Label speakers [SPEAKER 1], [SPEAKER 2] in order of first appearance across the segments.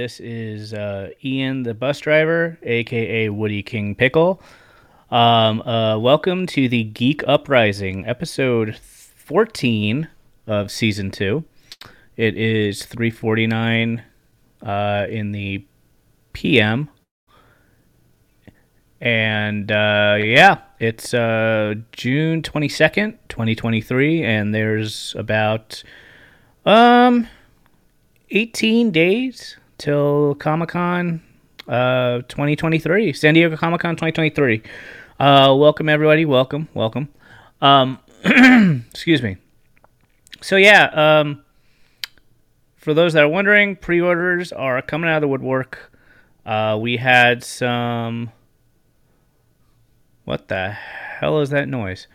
[SPEAKER 1] This is uh, Ian, the bus driver, aka Woody King Pickle. Um, uh, welcome to the Geek Uprising, episode 14 of season two. It is 3:49 uh, in the PM, and uh, yeah, it's uh, June 22nd, 2023, and there's about um 18 days till Comic Con uh 2023, San Diego Comic Con 2023. Uh, welcome everybody, welcome, welcome. Um, excuse me. So yeah, um, for those that are wondering, pre-orders are coming out of the woodwork. Uh, we had some. What the hell is that noise?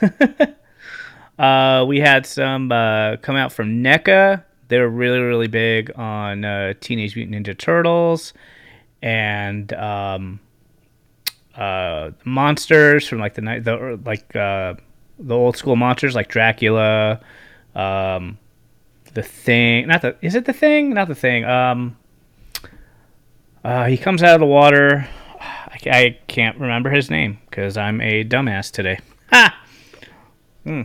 [SPEAKER 1] uh, we had some uh, come out from NECA. They're really, really big on uh, Teenage Mutant Ninja Turtles and um, uh, monsters from like the night, the like uh, the old school monsters like Dracula, um, the Thing. Not the is it the Thing? Not the Thing. Um, uh, he comes out of the water. I, I can't remember his name because I'm a dumbass today. Ha! Hmm.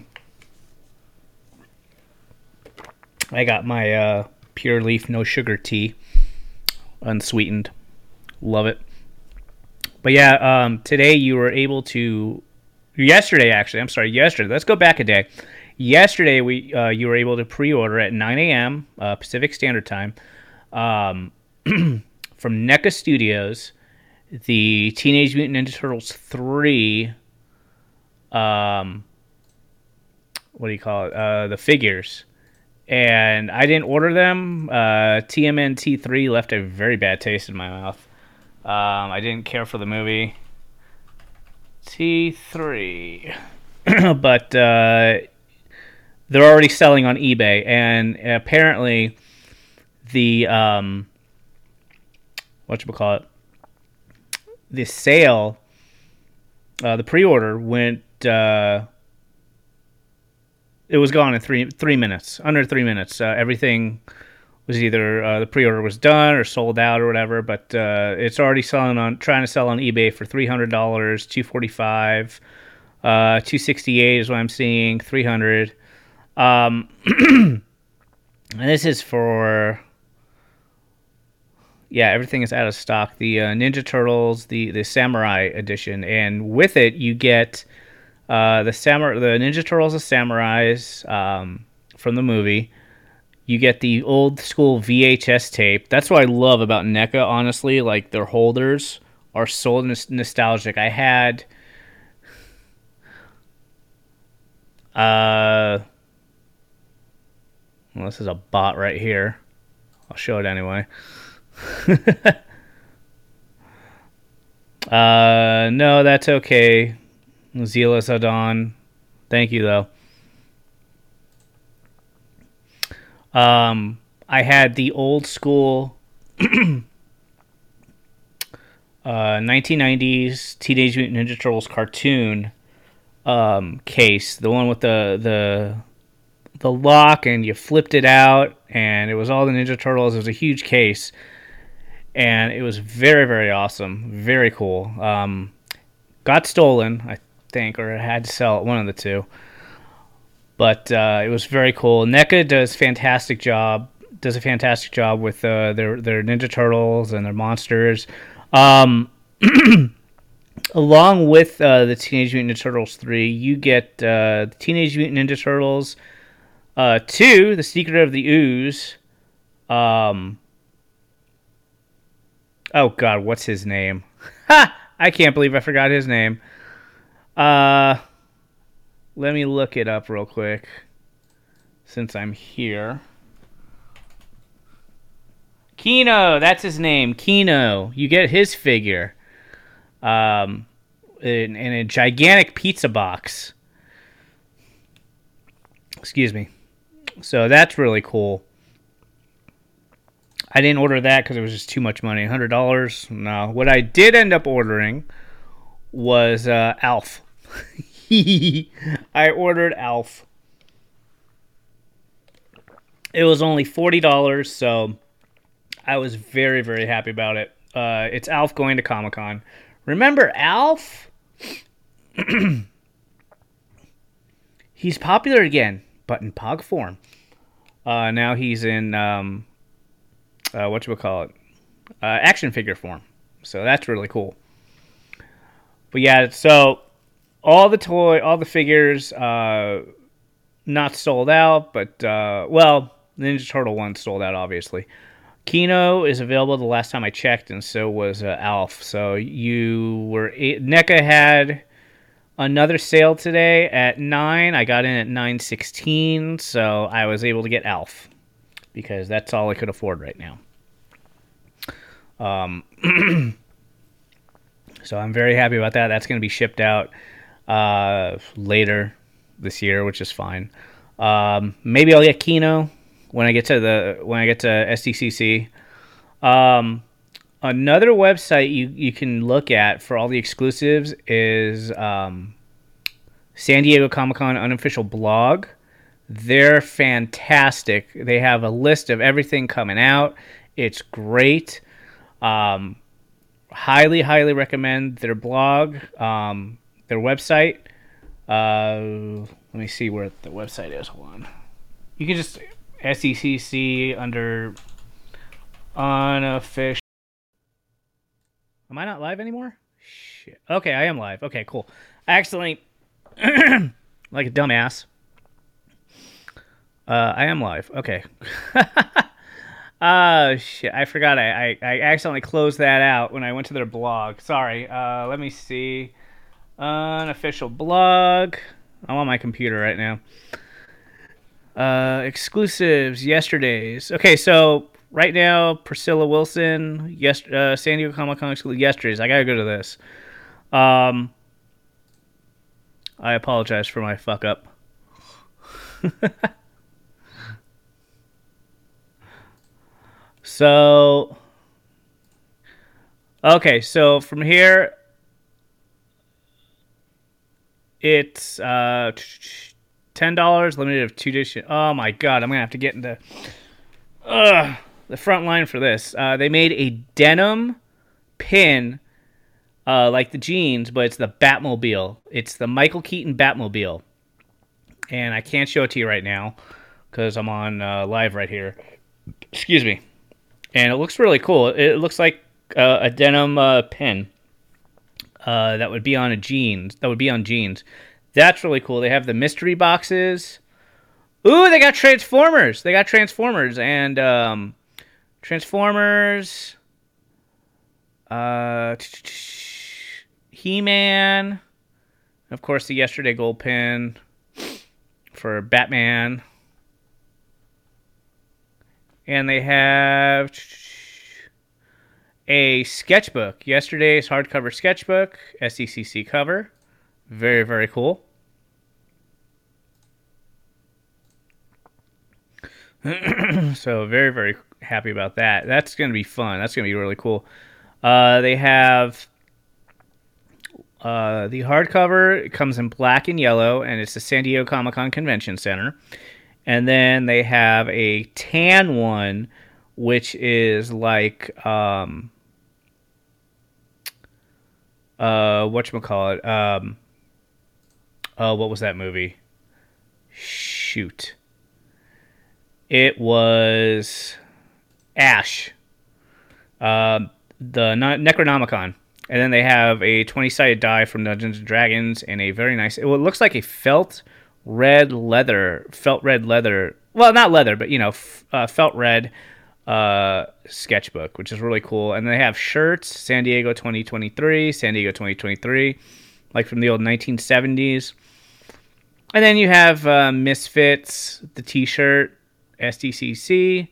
[SPEAKER 1] I got my uh, pure leaf, no sugar tea, unsweetened. Love it. But yeah, um, today you were able to. Yesterday, actually, I'm sorry. Yesterday, let's go back a day. Yesterday, we uh, you were able to pre-order at 9 a.m. Uh, Pacific Standard Time um, from NECA Studios the Teenage Mutant Ninja Turtles three. Um, what do you call it? Uh, the figures and I didn't order them. Uh, TMNT three left a very bad taste in my mouth. Um, I didn't care for the movie. T three, but uh, they're already selling on eBay, and apparently the um, what you call it, the sale, uh, the pre-order went. Uh, it was gone in three three minutes, under three minutes. Uh, everything was either uh, the pre-order was done or sold out or whatever. But uh, it's already selling on trying to sell on eBay for three hundred dollars, two forty five, uh, two sixty eight is what I'm seeing, three hundred. Um, and this is for yeah, everything is out of stock. The uh, Ninja Turtles, the the Samurai edition, and with it you get uh, the samurai, the Ninja Turtles, the Samurais um, from the movie. You get the old school VHS tape. That's what I love about NECA. Honestly, like their holders are so n- nostalgic. I had. Uh, well, this is a bot right here. I'll show it anyway. uh, no, that's okay. Zealous Adon. Thank you, though. Um, I had the old school uh, 1990s Teenage Mutant Ninja Turtles cartoon um, case, the one with the the the lock, and you flipped it out, and it was all the Ninja Turtles. It was a huge case, and it was very very awesome, very cool. Um, got stolen. I think, or it had to sell it, one of the two. But uh, it was very cool. NECA does fantastic job. Does a fantastic job with uh, their their Ninja Turtles and their monsters. Um, along with uh, the Teenage Mutant Ninja Turtles three, you get uh, the Teenage Mutant Ninja Turtles uh, two, The Secret of the Ooze. Um, oh God, what's his name? Ha! I can't believe I forgot his name. Uh, let me look it up real quick since I'm here. Keno, that's his name. Keno. You get his figure. Um, in, in a gigantic pizza box. Excuse me. So that's really cool. I didn't order that because it was just too much money. Hundred dollars. No. What I did end up ordering was uh, Alf. I ordered Alf. It was only forty dollars, so I was very very happy about it. Uh, it's Alf going to Comic Con. Remember Alf? he's popular again, but in Pog form. Uh, now he's in um, uh, what you call it, uh, action figure form. So that's really cool. But yeah, so all the toy, all the figures, uh, not sold out, but uh, well, Ninja Turtle one sold out, obviously. Keno is available the last time I checked, and so was uh, Alf. So you were NECA had another sale today at nine. I got in at nine sixteen, so I was able to get Alf because that's all I could afford right now. Um, so I'm very happy about that. That's going to be shipped out uh, later this year, which is fine. Um, maybe I'll get Keno when I get to the when I get to SDCC. Um, another website you you can look at for all the exclusives is um, San Diego Comic Con unofficial blog. They're fantastic. They have a list of everything coming out. It's great. Um, highly, highly recommend their blog, um, their website. Uh, let me see where the website is. Hold on. You can just SDCC under unofficial. Am I not live anymore? Shit. Okay, I am live. Okay, cool. I accidentally, like a dumbass. Uh, I am live. Okay. Oh shit! I forgot. I, I, I accidentally closed that out when I went to their blog. Sorry. Uh, let me see. Unofficial blog. I'm on my computer right now. Uh, exclusives, yesterday's. Okay, so right now, Priscilla Wilson, yes, uh, San Diego Comic Con exclusive, yesterday's. I gotta go to this. Um, I apologize for my fuck up. so, okay, so from here, it's uh ten dollars, limited of two edition. Oh my god, I'm gonna have to get into uh, the front line for this. Uh, they made a denim pin, uh, like the jeans, but it's the Batmobile. It's the Michael Keaton Batmobile, and I can't show it to you right now because I'm on uh, live right here. Excuse me. And it looks really cool. It looks like uh, a denim uh, pin uh, that would be on a jeans. That would be on jeans. That's really cool. They have the mystery boxes. Ooh, they got Transformers. They got Transformers and um, Transformers. Uh, He-Man. Of course, the yesterday gold pin for Batman. And they have a sketchbook. Yesterday's hardcover sketchbook, SDCC cover. Very, very cool. so very, very happy about that. That's going to be fun. That's going to be really cool. Uh, they have uh, the hardcover. It comes in black and yellow, and it's the San Diego Comic Con Convention Center. And then they have a tan one, which is like um, uh, what call it? Um, Oh, what was that movie? Shoot. It was Ash. Uh, the Necronomicon. And then they have a 20 sided die from Dungeons and Dragons and a very nice. It looks like a felt red leather, felt red leather. Well, not leather, but you know, f- uh, felt red uh, sketchbook, which is really cool. And they have shirts San Diego 2023, San Diego 2023 like from the old 1970s. And then you have uh, Misfits, the T-shirt, SDCC.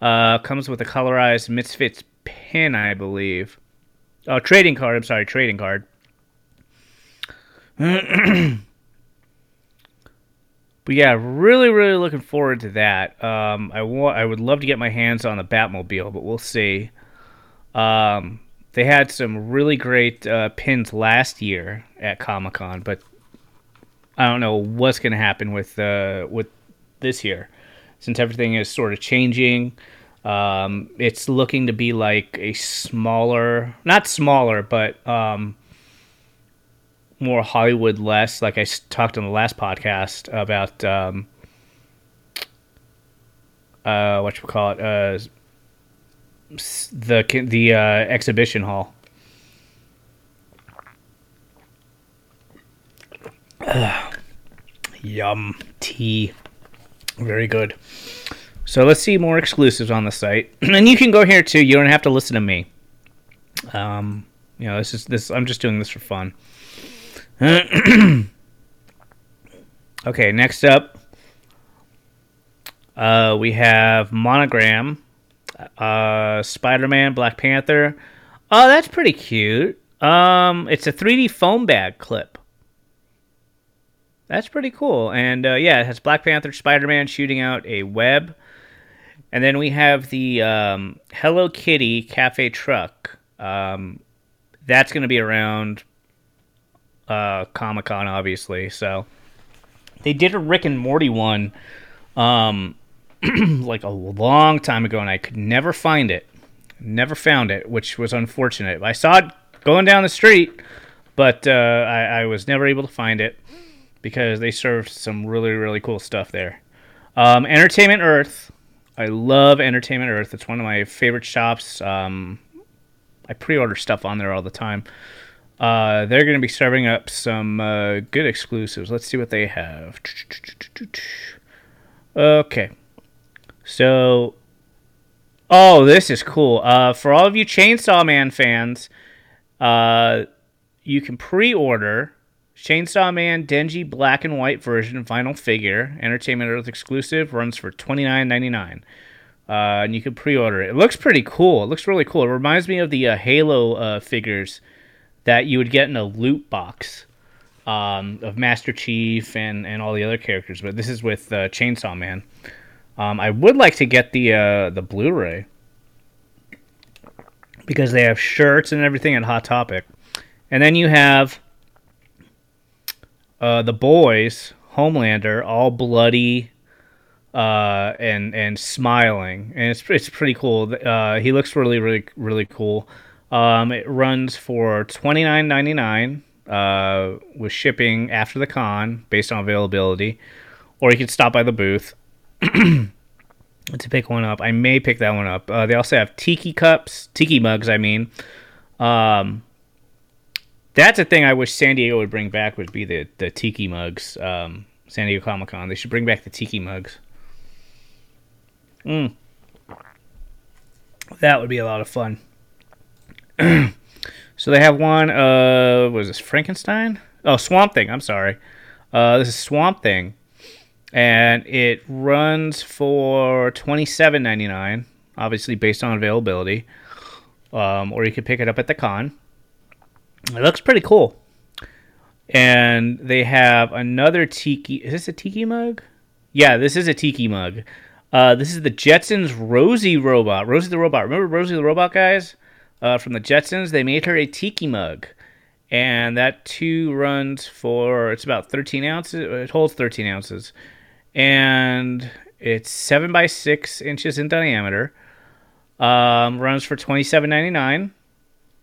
[SPEAKER 1] Uh, comes with a colorized Misfits pin, I believe. Oh, trading card. I'm sorry, trading card. but yeah, really, really looking forward to that. Um, I want, I would love to get my hands on the Batmobile, but we'll see. Um, they had some really great uh, pins last year at Comic Con, but I don't know what's going to happen with uh, with this year, since everything is sort of changing. Um, it's looking to be like a smaller, not smaller, but um, more Hollywood less. Like I talked on the last podcast about um, uh, what you call it, uh, the the uh, exhibition hall. Yum tea, very good. So let's see more exclusives on the site, and you can go here too. You don't have to listen to me. Um, you know, this is this. I'm just doing this for fun. okay, next up, uh, we have Monogram, uh, Spider Man, Black Panther. Oh, that's pretty cute. Um, it's a 3D foam bag clip. That's pretty cool. And uh, yeah, it has Black Panther, Spider Man shooting out a web. And then we have the um, Hello Kitty cafe truck. Um, that's going to be around uh, Comic Con, obviously. So they did a Rick and Morty one um, like a long time ago, and I could never find it. Never found it, which was unfortunate. I saw it going down the street, but uh, I, I, was never able to find it because they served some really, really cool stuff there. Um, Entertainment Earth. I love Entertainment Earth. It's one of my favorite shops. Um, I pre order stuff on there all the time. Uh, they're going to be serving up some uh, good exclusives. Let's see what they have. Okay. So, oh, this is cool. Uh, for all of you Chainsaw Man fans, uh, you can pre order Chainsaw Man Denji Black and White version vinyl figure, Entertainment Earth exclusive, runs for twenty nine ninety nine. Uh, and you can pre-order it. It looks pretty cool. It looks really cool. It reminds me of the uh, Halo uh, figures that you would get in a loot box um, of Master Chief and, and all the other characters. But this is with uh, Chainsaw Man. Um, I would like to get the uh, the Blu-ray because they have shirts and everything at Hot Topic, and then you have uh, the boys Homelander all bloody uh, and and smiling, and it's it's pretty cool. Uh, he looks really really really cool. Um, it runs for twenty nine ninety nine uh, with shipping after the con based on availability, or you can stop by the booth to pick one up. I may pick that one up. Uh, they also have tiki cups, tiki mugs. I mean, um, that's a thing I wish San Diego would bring back. Would be the the tiki mugs. Um, San Diego Comic Con. They should bring back the tiki mugs. Mm. That would be a lot of fun. so they have one. Uh, was this Frankenstein? Oh, Swamp Thing. I'm sorry. Uh, this is Swamp Thing, and it runs for twenty seven ninety nine. Obviously, based on availability, um, or you could pick it up at the con. It looks pretty cool. And they have another tiki. Is this a tiki mug? Yeah, this is a tiki mug. Uh, this is the Jetsons Rosie robot. Rosie the robot. Remember Rosie the robot, guys? Uh, from the Jetsons. They made her a tiki mug, and that too runs for it's about 13 ounces. It holds 13 ounces, and it's seven by six inches in diameter. Um, runs for 27.99.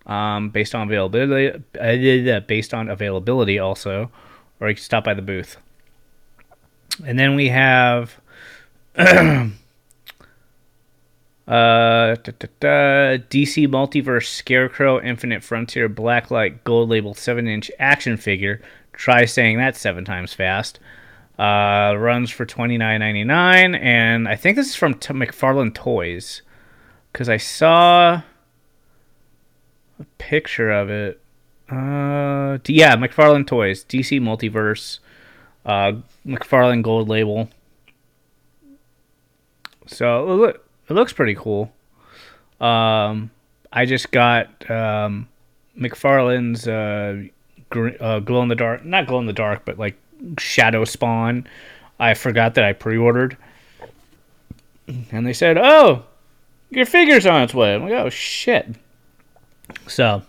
[SPEAKER 1] Um, based on availability, uh, based on availability also, or you can stop by the booth. And then we have Uh, da, da, da, DC Multiverse Scarecrow Infinite Frontier Blacklight Gold Label 7 inch action figure. Try saying that seven times fast. Uh, runs for twenty nine ninety nine, and I think this is from T- McFarlane Toys because I saw a picture of it. Uh, yeah, McFarlane Toys, DC Multiverse, uh, McFarlane Gold Label. So look, it looks pretty cool. Um, I just got um, McFarlane's uh, gr- uh, glow in the dark, not glow in the dark, but like Shadow Spawn. I forgot that I pre-ordered, and they said, "Oh, your figure's on its way." I'm like, "Oh shit!" So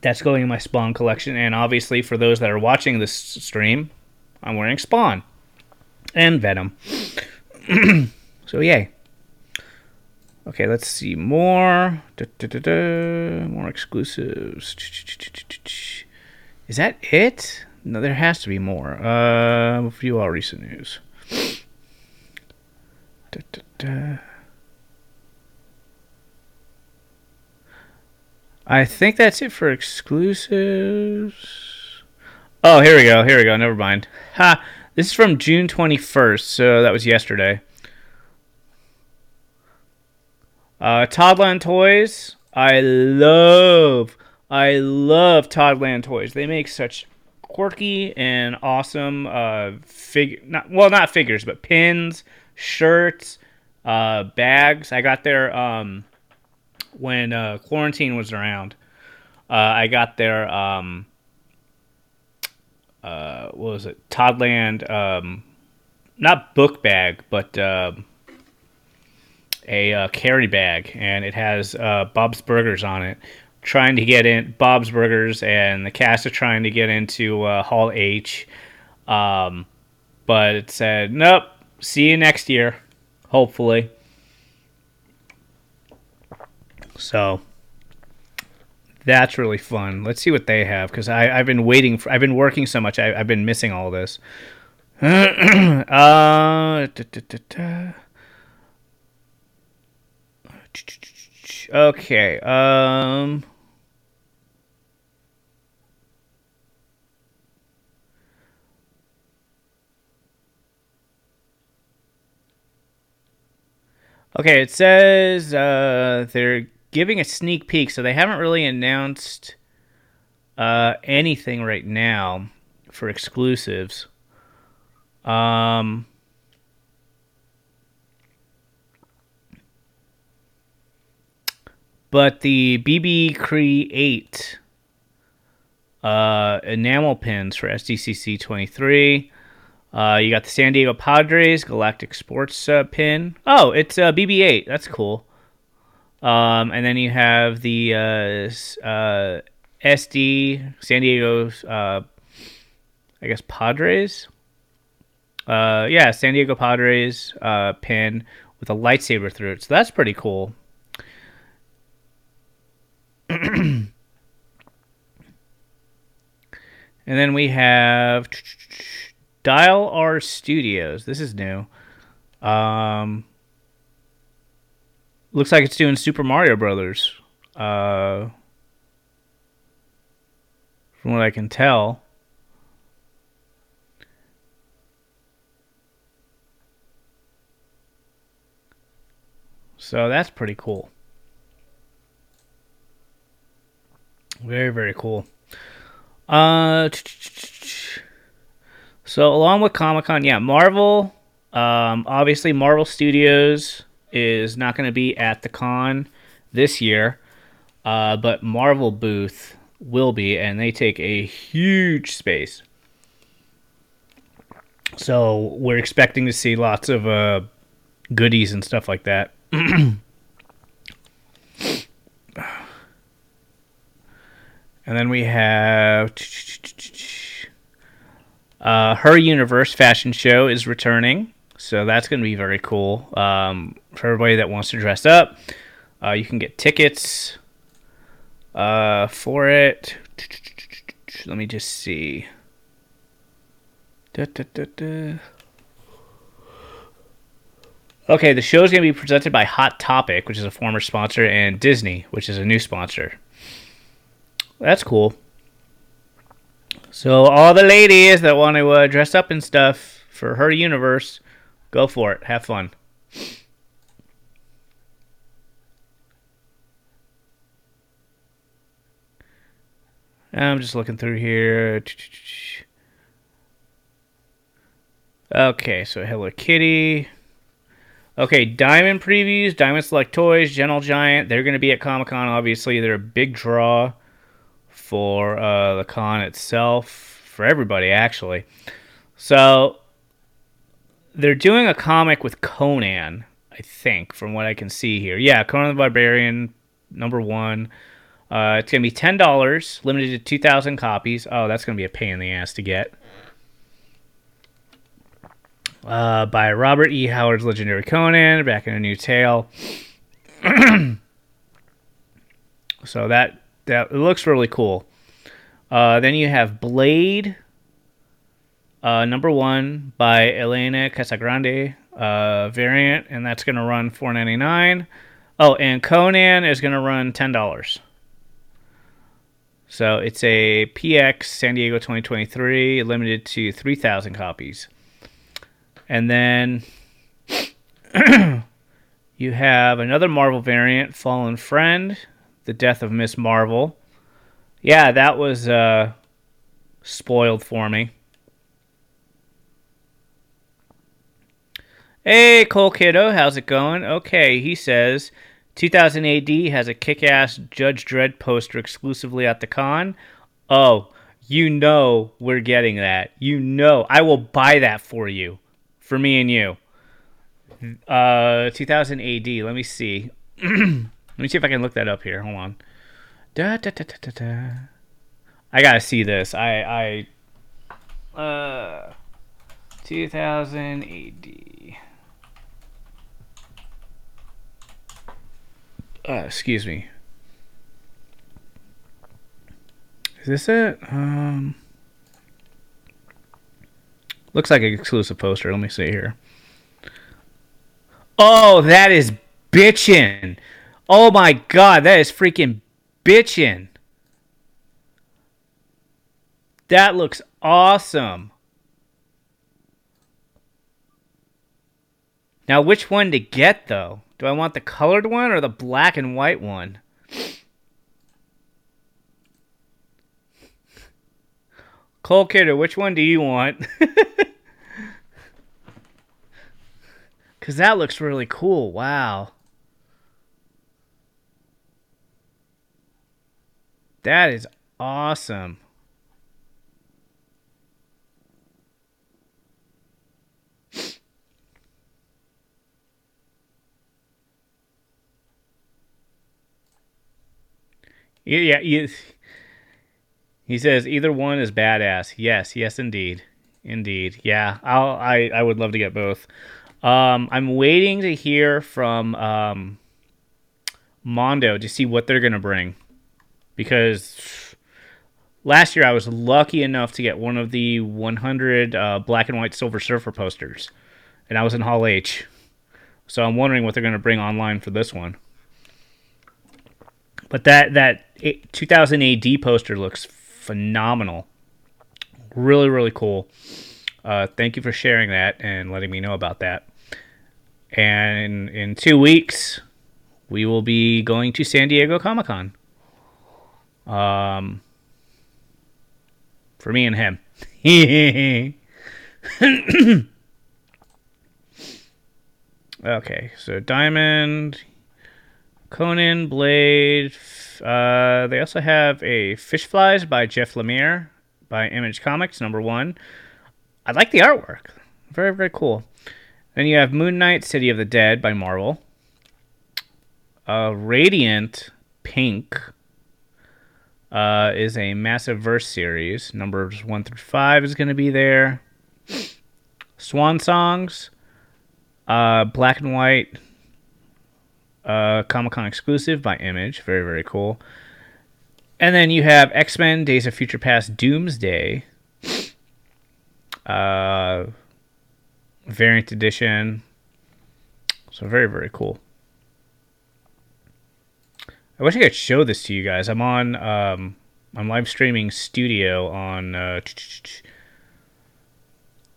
[SPEAKER 1] that's going in my Spawn collection, and obviously for those that are watching this stream, I'm wearing Spawn and Venom. So yay. Okay, let's see more. Da, da, da, more exclusives. Is that it? No, there has to be more. Uh, a few all recent news. I think that's it for exclusives. Oh, here we go. Here we go. Never mind. Ha! This is from June 21st, so that was yesterday. Uh, Toddland Toys. I love, I love Toddland Toys. They make such quirky and awesome uh, fig. Not well, not figures, but pins, shirts, uh, bags. I got their um, when uh, quarantine was around. Uh, I got their um, uh, what was it? Toddland, um, not book bag, but uh, a uh, carry bag, and it has uh, Bob's Burgers on it. Trying to get in Bob's Burgers, and the cast are trying to get into uh, Hall H, um, but it said nope. See you next year, hopefully. So that's really fun. Let's see what they have because I've been waiting for. I've been working so much. I, have been missing all this. uh, okay. Um. Okay, it says uh, they're giving a sneak peek, so they haven't really announced uh, anything right now for exclusives. Um, but the BB Create uh, enamel pins for SDCC 23. Uh, you got the San Diego Padres Galactic Sports uh, pin. Oh, it's uh, BB8. That's cool. Um, and then you have the uh, uh, SD San Diego's, uh, I guess Padres. Uh, yeah, San Diego Padres uh, pin with a lightsaber through it. So that's pretty cool. and then we have Dial R Studios. This is new. Um, looks like it's doing Super Mario Brothers. Uh, from what I can tell. So that's pretty cool. Very, very cool. Uh, so along with Comic Con, yeah, Marvel. Um, obviously, Marvel Studios is not going to be at the con this year, uh, but Marvel booth will be, and they take a huge space. So we're expecting to see lots of uh, goodies and stuff like that. and then we have uh, her universe fashion show is returning. So that's going to be very cool um, for everybody that wants to dress up. Uh, you can get tickets uh, for it. Let me just see. Da, da, da, okay, the show is going to be presented by Hot Topic, which is a former sponsor, and Disney, which is a new sponsor. That's cool. So all the ladies that want to uh, dress up and stuff for her universe, Go for it. Have fun. I'm just looking through here. Okay, so Hello Kitty. Okay, Diamond previews, Diamond Select Toys, Gentle Giant. They're going to be at Comic Con, obviously. They're a big draw for uh, the con itself, for everybody, actually. So, they're doing a comic with Conan, I think, from what I can see here. Yeah, Conan the Barbarian, number one. Uh, it's gonna be ten dollars, limited to two thousand copies. Oh, that's gonna be a pain in the ass to get. uh, by Robert E. Howard's Legendary Conan, back in a new tale. so that that looks really cool. Uh, then you have Blade, uh, number one by Elena Casagrande uh, variant, and that's going to run four ninety nine. Oh, and Conan is going to run ten dollars. So it's a PX San Diego 2023, limited to 3,000 copies. And then you have another Marvel variant, Fallen Friend, The Death of Miss Marvel. Yeah, that was uh, spoiled for me. Hey, Cole Kiddo, how's it going? Okay, he says 2000 AD has a kick ass Judge Dredd poster exclusively at the con. Oh, you know we're getting that. You know. I will buy that for you. For me and you. Uh, 2000 AD. Let me see. Let me see if I can look that up here. Hold on. Da, da, da, da, da. I gotta see this. I, I, uh, 2000 AD. Uh, excuse me. Is this it? Um, looks like an exclusive poster. Let me see here. Oh, that is bitchin'. Oh my god, that is freaking bitchin'. That looks awesome. Now, which one to get though? Do I want the colored one or the black and white one? Cole Kidder, which one do you want? Because that looks really cool. Wow. That is awesome. Yeah, yeah. He says either one is badass. Yes, yes, indeed, indeed. Yeah, I'll, I I would love to get both. Um, I'm waiting to hear from um, Mondo to see what they're gonna bring, because last year I was lucky enough to get one of the 100 uh, black and white Silver Surfer posters, and I was in Hall H. So I'm wondering what they're gonna bring online for this one. But that that 2000 AD poster looks phenomenal. Really, really cool. Uh, thank you for sharing that and letting me know about that. And in two weeks, we will be going to San Diego Comic Con. Um, for me and him. okay, so Diamond, Conan, Blade. Uh, they also have a Fish Flies by Jeff Lemire by Image Comics, number one. I like the artwork. Very, very cool. Then you have Moon Knight, City of the Dead by Marvel. Uh, Radiant Pink uh, is a massive verse series. Numbers one through five is going to be there. Swan Songs, uh, Black and White uh, Comic Con exclusive by Image. Very, very cool. And then you have X Men Days of Future Past Doomsday. Uh, variant edition. So, very, very cool. I wish I could show this to you guys. I'm on, um, I'm live streaming Studio on, uh,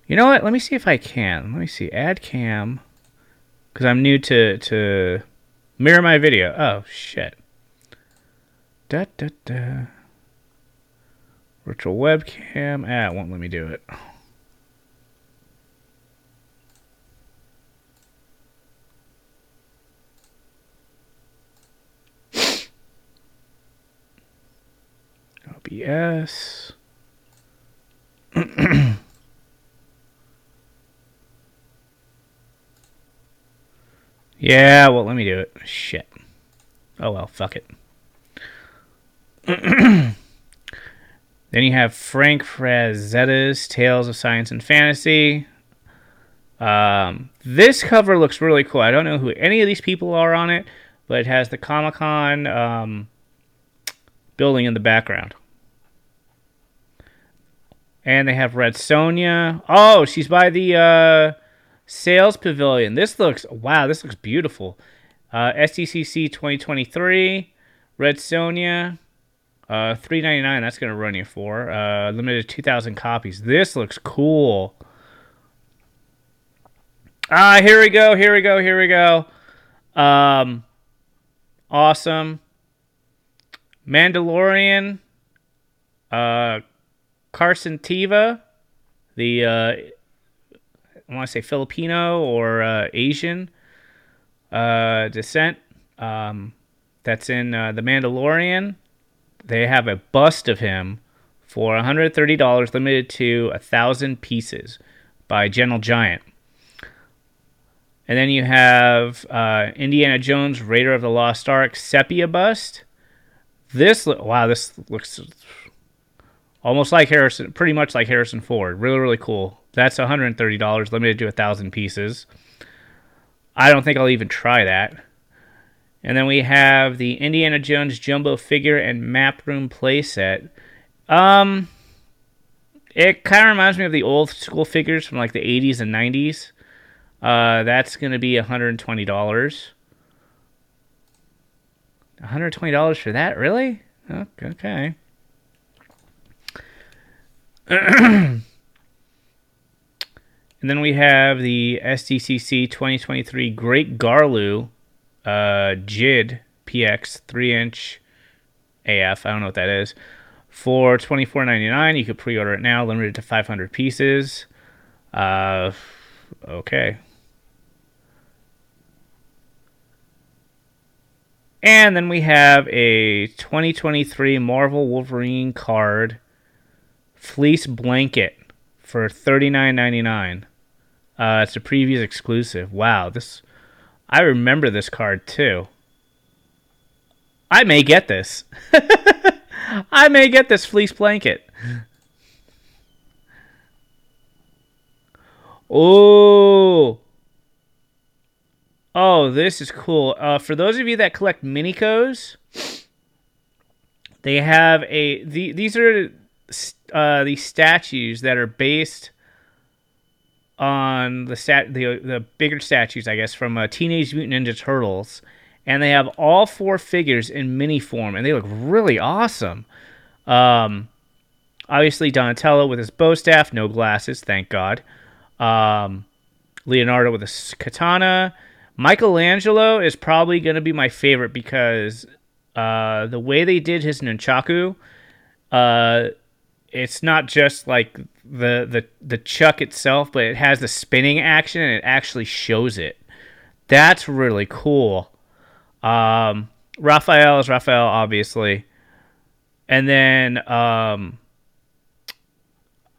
[SPEAKER 1] you know what? Let me see if I can. Let me see. Add cam. Because I'm new to, to Mirror my video. Oh, shit. Da da da. Virtual webcam. Ah, it won't let me do it. OBS. Yeah, well, let me do it. Shit. Oh well, fuck it. then you have Frank Frazetta's Tales of Science and Fantasy. Um, this cover looks really cool. I don't know who any of these people are on it, but it has the Comic Con um, building in the background. And they have Red Sonja. Oh, she's by the uh, sales pavilion. This looks wow. This looks beautiful. Uh, SDCC 2023. Red Sonja. Uh, three ninety nine. That's gonna run you for uh, limited two thousand copies. This looks cool. Ah, here we go. Here we go. Here we go. Um, awesome. Mandalorian. Uh, Carson Teva, the uh, I want to say Filipino or uh, Asian uh, descent. Um, that's in uh, The Mandalorian. They have a bust of him for $130, limited to a thousand pieces by Gentle Giant. And then you have uh, Indiana Jones, Raider of the Lost Ark, Sepia bust. This wow, this looks almost like Harrison, pretty much like Harrison Ford. Really, really cool. That's $130, limited to a thousand pieces. I don't think I'll even try that. And then we have the Indiana Jones jumbo figure and map room playset. Um, it kind of reminds me of the old school figures from like the 80s and 90s. Uh, that's going to be $120. $120 for that? Really? Okay. and then we have the SDCC 2023 Great Garlu uh, JID PX 3 inch AF. I don't know what that is. For twenty four ninety nine, you could pre order it now, limited to 500 pieces. Uh, okay. And then we have a 2023 Marvel Wolverine card fleece blanket for thirty nine ninety nine. Uh, it's a previous exclusive. Wow, this I remember this card too. I may get this. I may get this fleece blanket. Oh. Oh, this is cool. Uh, for those of you that collect Minicos, they have a the, these are uh, these statues that are based on the stat the the bigger statues, I guess, from uh, Teenage Mutant Ninja Turtles, and they have all four figures in mini form, and they look really awesome. Um, obviously Donatello with his bow staff, no glasses, thank God. Um, Leonardo with a katana. Michelangelo is probably going to be my favorite because uh, the way they did his nunchaku, uh, it's not just like the the the chuck itself, but it has the spinning action and it actually shows it. That's really cool. Um, Raphael is Raphael, obviously, and then um,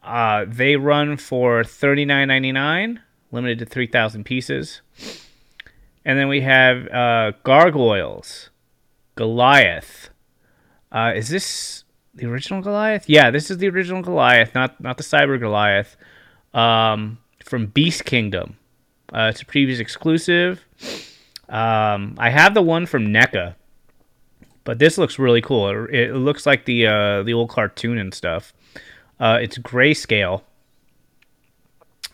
[SPEAKER 1] uh, they run for thirty nine ninety nine, limited to three thousand pieces. And then we have uh, gargoyles, Goliath. Uh, is this the original Goliath? Yeah, this is the original Goliath, not not the Cyber Goliath um, from Beast Kingdom. Uh, it's a previous exclusive. Um, I have the one from NECA, but this looks really cool. It, it looks like the uh, the old cartoon and stuff. Uh, it's grayscale.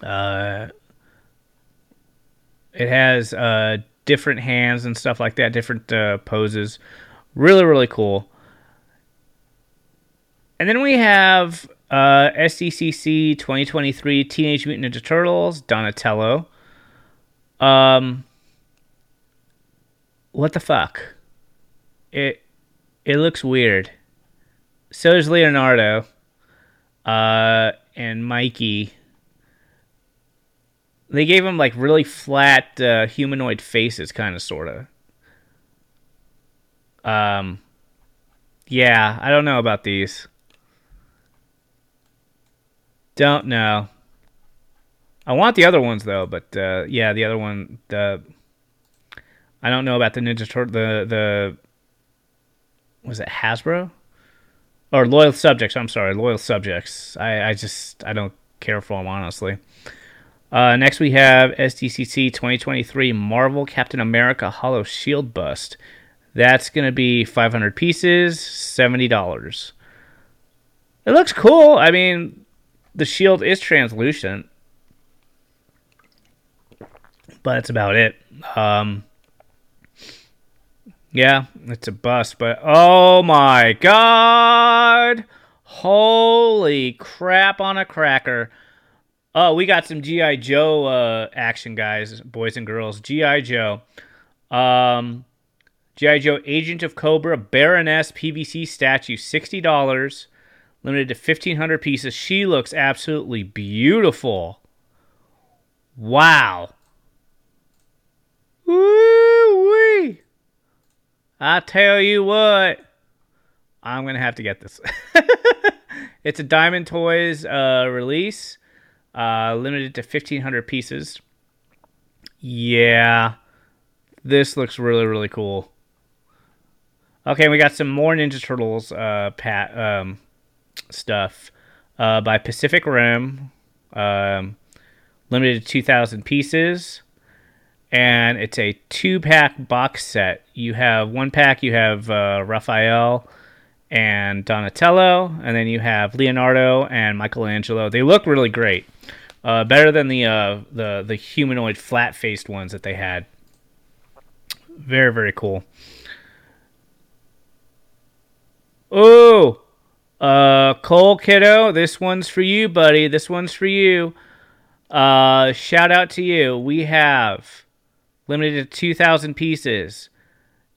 [SPEAKER 1] Uh, it has uh, different hands and stuff like that, different uh, poses. Really, really cool. And then we have uh, SDCC 2023 Teenage Mutant Ninja Turtles Donatello. Um, what the fuck? It it looks weird. So does Leonardo. Uh, and Mikey. They gave him like really flat uh, humanoid faces, kind of, sort of. Um, yeah, I don't know about these. Don't know. I want the other ones though, but uh, yeah, the other one. The I don't know about the Ninja Turtle. The the was it Hasbro or Loyal Subjects? I'm sorry, Loyal Subjects. I I just I don't care for them honestly. Uh, next, we have SDCC 2023 Marvel Captain America Hollow Shield Bust. That's to be 500 pieces, $70. It looks cool. I mean, the shield is translucent, but that's about it. Um, yeah, it's a bust, but oh my god! Holy crap on a cracker. Oh, we got some G.I. Joe uh, action, guys, boys and girls. G.I. Joe. Um, G.I. Joe Agent of Cobra Baroness PVC statue, $60. Limited to 1,500 pieces. She looks absolutely beautiful. Wow. Woo-wee. I tell you what, I'm going to have to get this. it's a Diamond Toys uh, release, uh, limited to 1,500 pieces. Yeah, this looks really, really cool. Okay, we got some more Ninja Turtles uh, pat, um, stuff uh, by Pacific Rim, um, limited to 2,000 pieces and it's a two pack box set. You have one pack, you have uh, Raphael and Donatello, and then you have Leonardo and Michelangelo. They look really great, uh, better than the uh, the the humanoid flat faced ones that they had. Very very cool. Oh, uh, Cole Kiddo, this one's for you, buddy. This one's for you. Uh, shout out to you. We have limited to 2,000 pieces.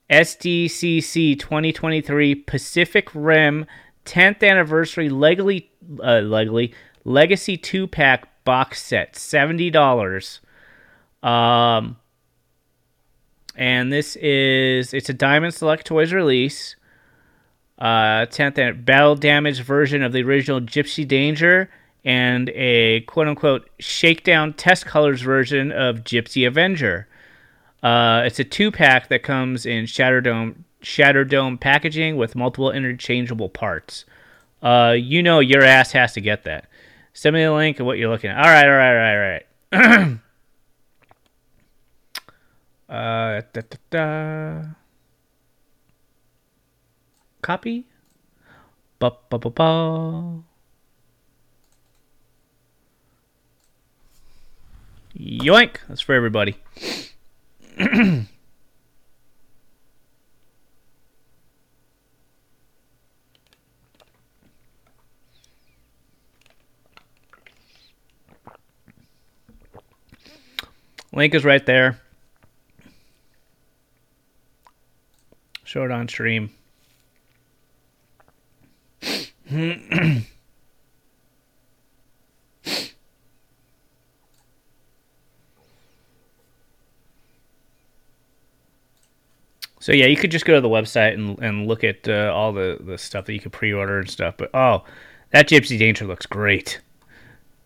[SPEAKER 1] SDCC 2023 Pacific Rim 10th anniversary Legacy, uh, Legacy, Legacy 2 pack box set, $70. Um, and this is, it's a Diamond Select Toys release. Uh, 10th battle damage version of the original Gypsy Danger and a quote unquote shakedown test colors version of Gypsy Avenger. Uh, it's a two pack that comes in Shatterdome Shatterdome packaging with multiple interchangeable parts. Uh, you know your ass has to get that. Send me the link of what you're looking at. All right, all right, all right, all right. uh, da, da, da. Copy. Ba, ba, ba, ba. Yoink! That's for everybody. Link is right there. Show it on stream. So yeah, you could just go to the website and, and look at uh, all the, the stuff that you could pre-order and stuff. But oh, that Gypsy Danger looks great.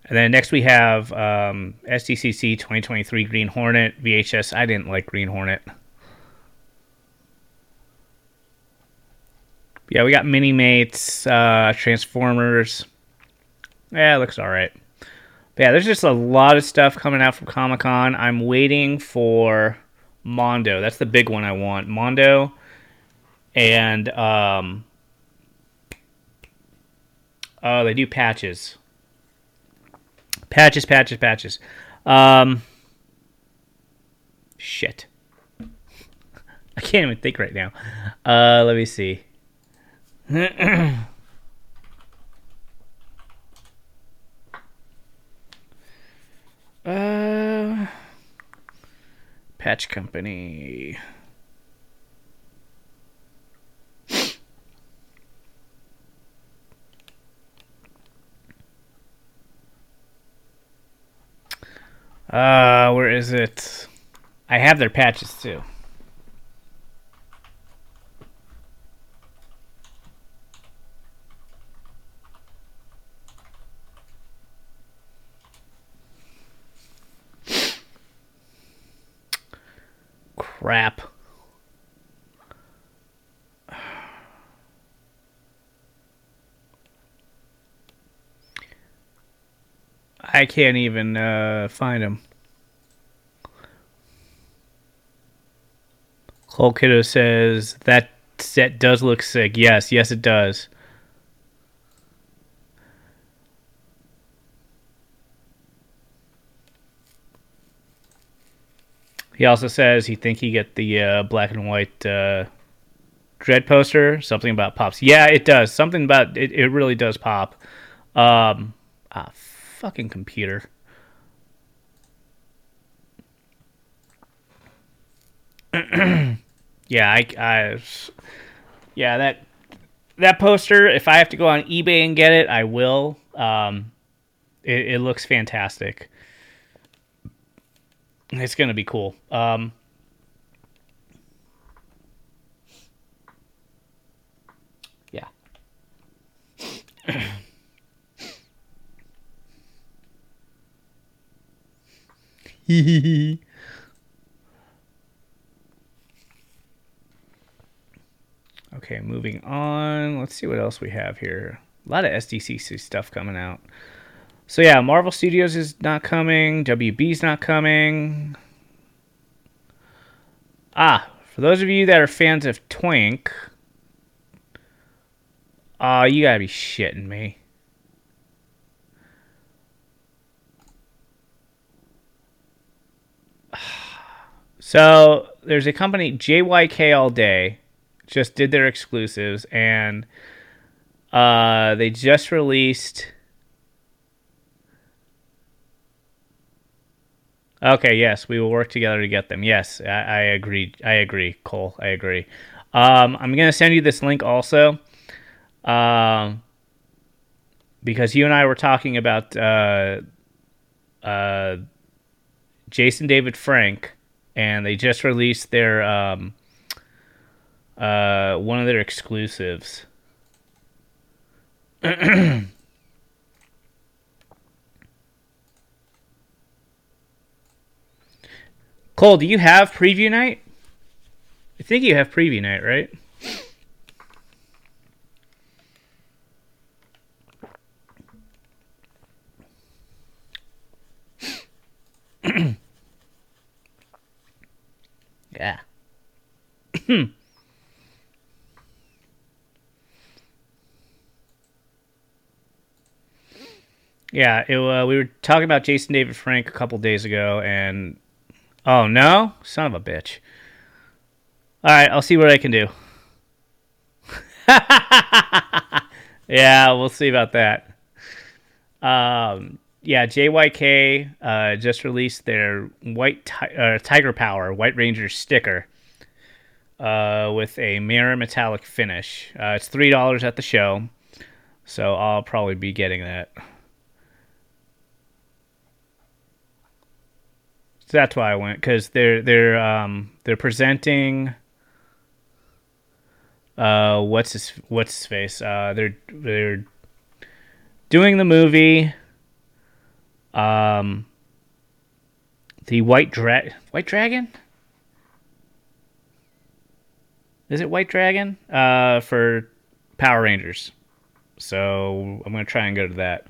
[SPEAKER 1] And then next we have um, SDCC 2023 Green Hornet VHS. I didn't like Green Hornet. Yeah, we got Mini Mates, uh, Transformers. Yeah, it looks all right. But yeah, there's just a lot of stuff coming out from Comic Con. I'm waiting for Mondo. That's the big one I want. Mondo and um Oh, they do patches. Patches, patches, patches. Um shit. I can't even think right now. Uh let me see. uh Patch Company. Uh, where is it? I have their patches too. Crap. I can't even uh, find him. Cole Kiddo says that set does look sick. Yes, yes, it does. He also says he think he get the uh, black and white uh, Dredd poster. Something about pops. Yeah, it does. Something about it. It really does pop. Um, ah, fucking computer. yeah, I, I, yeah that that poster. If I have to go on eBay and get it, I will. Um, it, it looks fantastic. It's gonna be cool. Um, yeah. okay, moving on. Let's see what else we have here. A lot of SDCC stuff coming out. So yeah, Marvel Studios is not coming. WB's not coming. Ah, for those of you that are fans of Twink, oh, you gotta be shitting me. So there's a company JYK All Day just did their exclusives and uh, they just released Okay, yes, we will work together to get them. Yes, I, I agree. I agree, Cole. I agree. Um, I'm gonna send you this link also, um, because you and I were talking about uh, uh, Jason David Frank, and they just released their um, uh, one of their exclusives. Cole, do you have preview night? I think you have preview night, right? yeah. yeah, it, uh, we were talking about Jason David Frank a couple days ago, and Oh no, son of a bitch. All right, I'll see what I can do. yeah, we'll see about that. Um, yeah, JYK uh, just released their white ti- uh, Tiger Power White Ranger sticker uh, with a mirror metallic finish. Uh, it's three dollars at the show, so I'll probably be getting that. So that's why I went because they're they're um they're presenting. Uh, what's his what's his face? Uh, they're they're doing the movie. Um, the white dra- white dragon. Is it White Dragon? Uh, for Power Rangers. So I'm gonna try and go to that.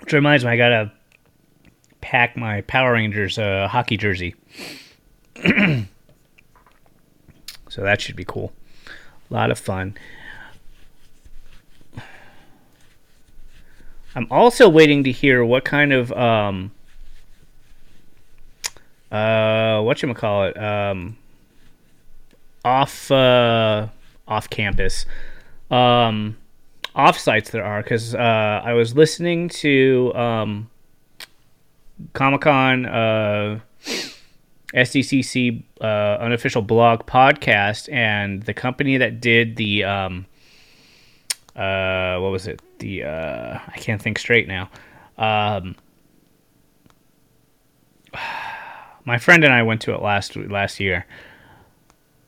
[SPEAKER 1] Which reminds me, I gotta pack my Power Rangers uh, hockey jersey. so that should be cool. A lot of fun. I'm also waiting to hear what kind of um uh what you call it um off uh off campus um off sites there are because uh I was listening to um Comic Con, uh, SDCC uh, unofficial blog podcast, and the company that did the um, uh, what was it? The uh, I can't think straight now. Um, my friend and I went to it last last year.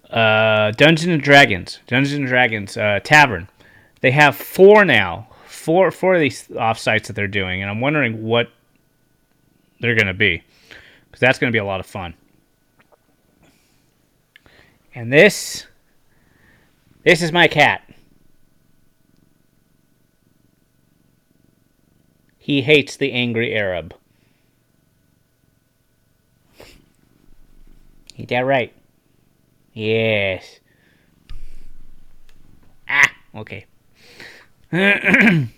[SPEAKER 1] Uh, Dungeons and Dragons, Dungeons and Dragons uh, Tavern. They have four now, four four of these offsites that they're doing, and I'm wondering what they're going to be. Because that's going to be a lot of fun. And this, this is my cat. He hates the angry Arab. Ain't that right? Yes. Ah, okay.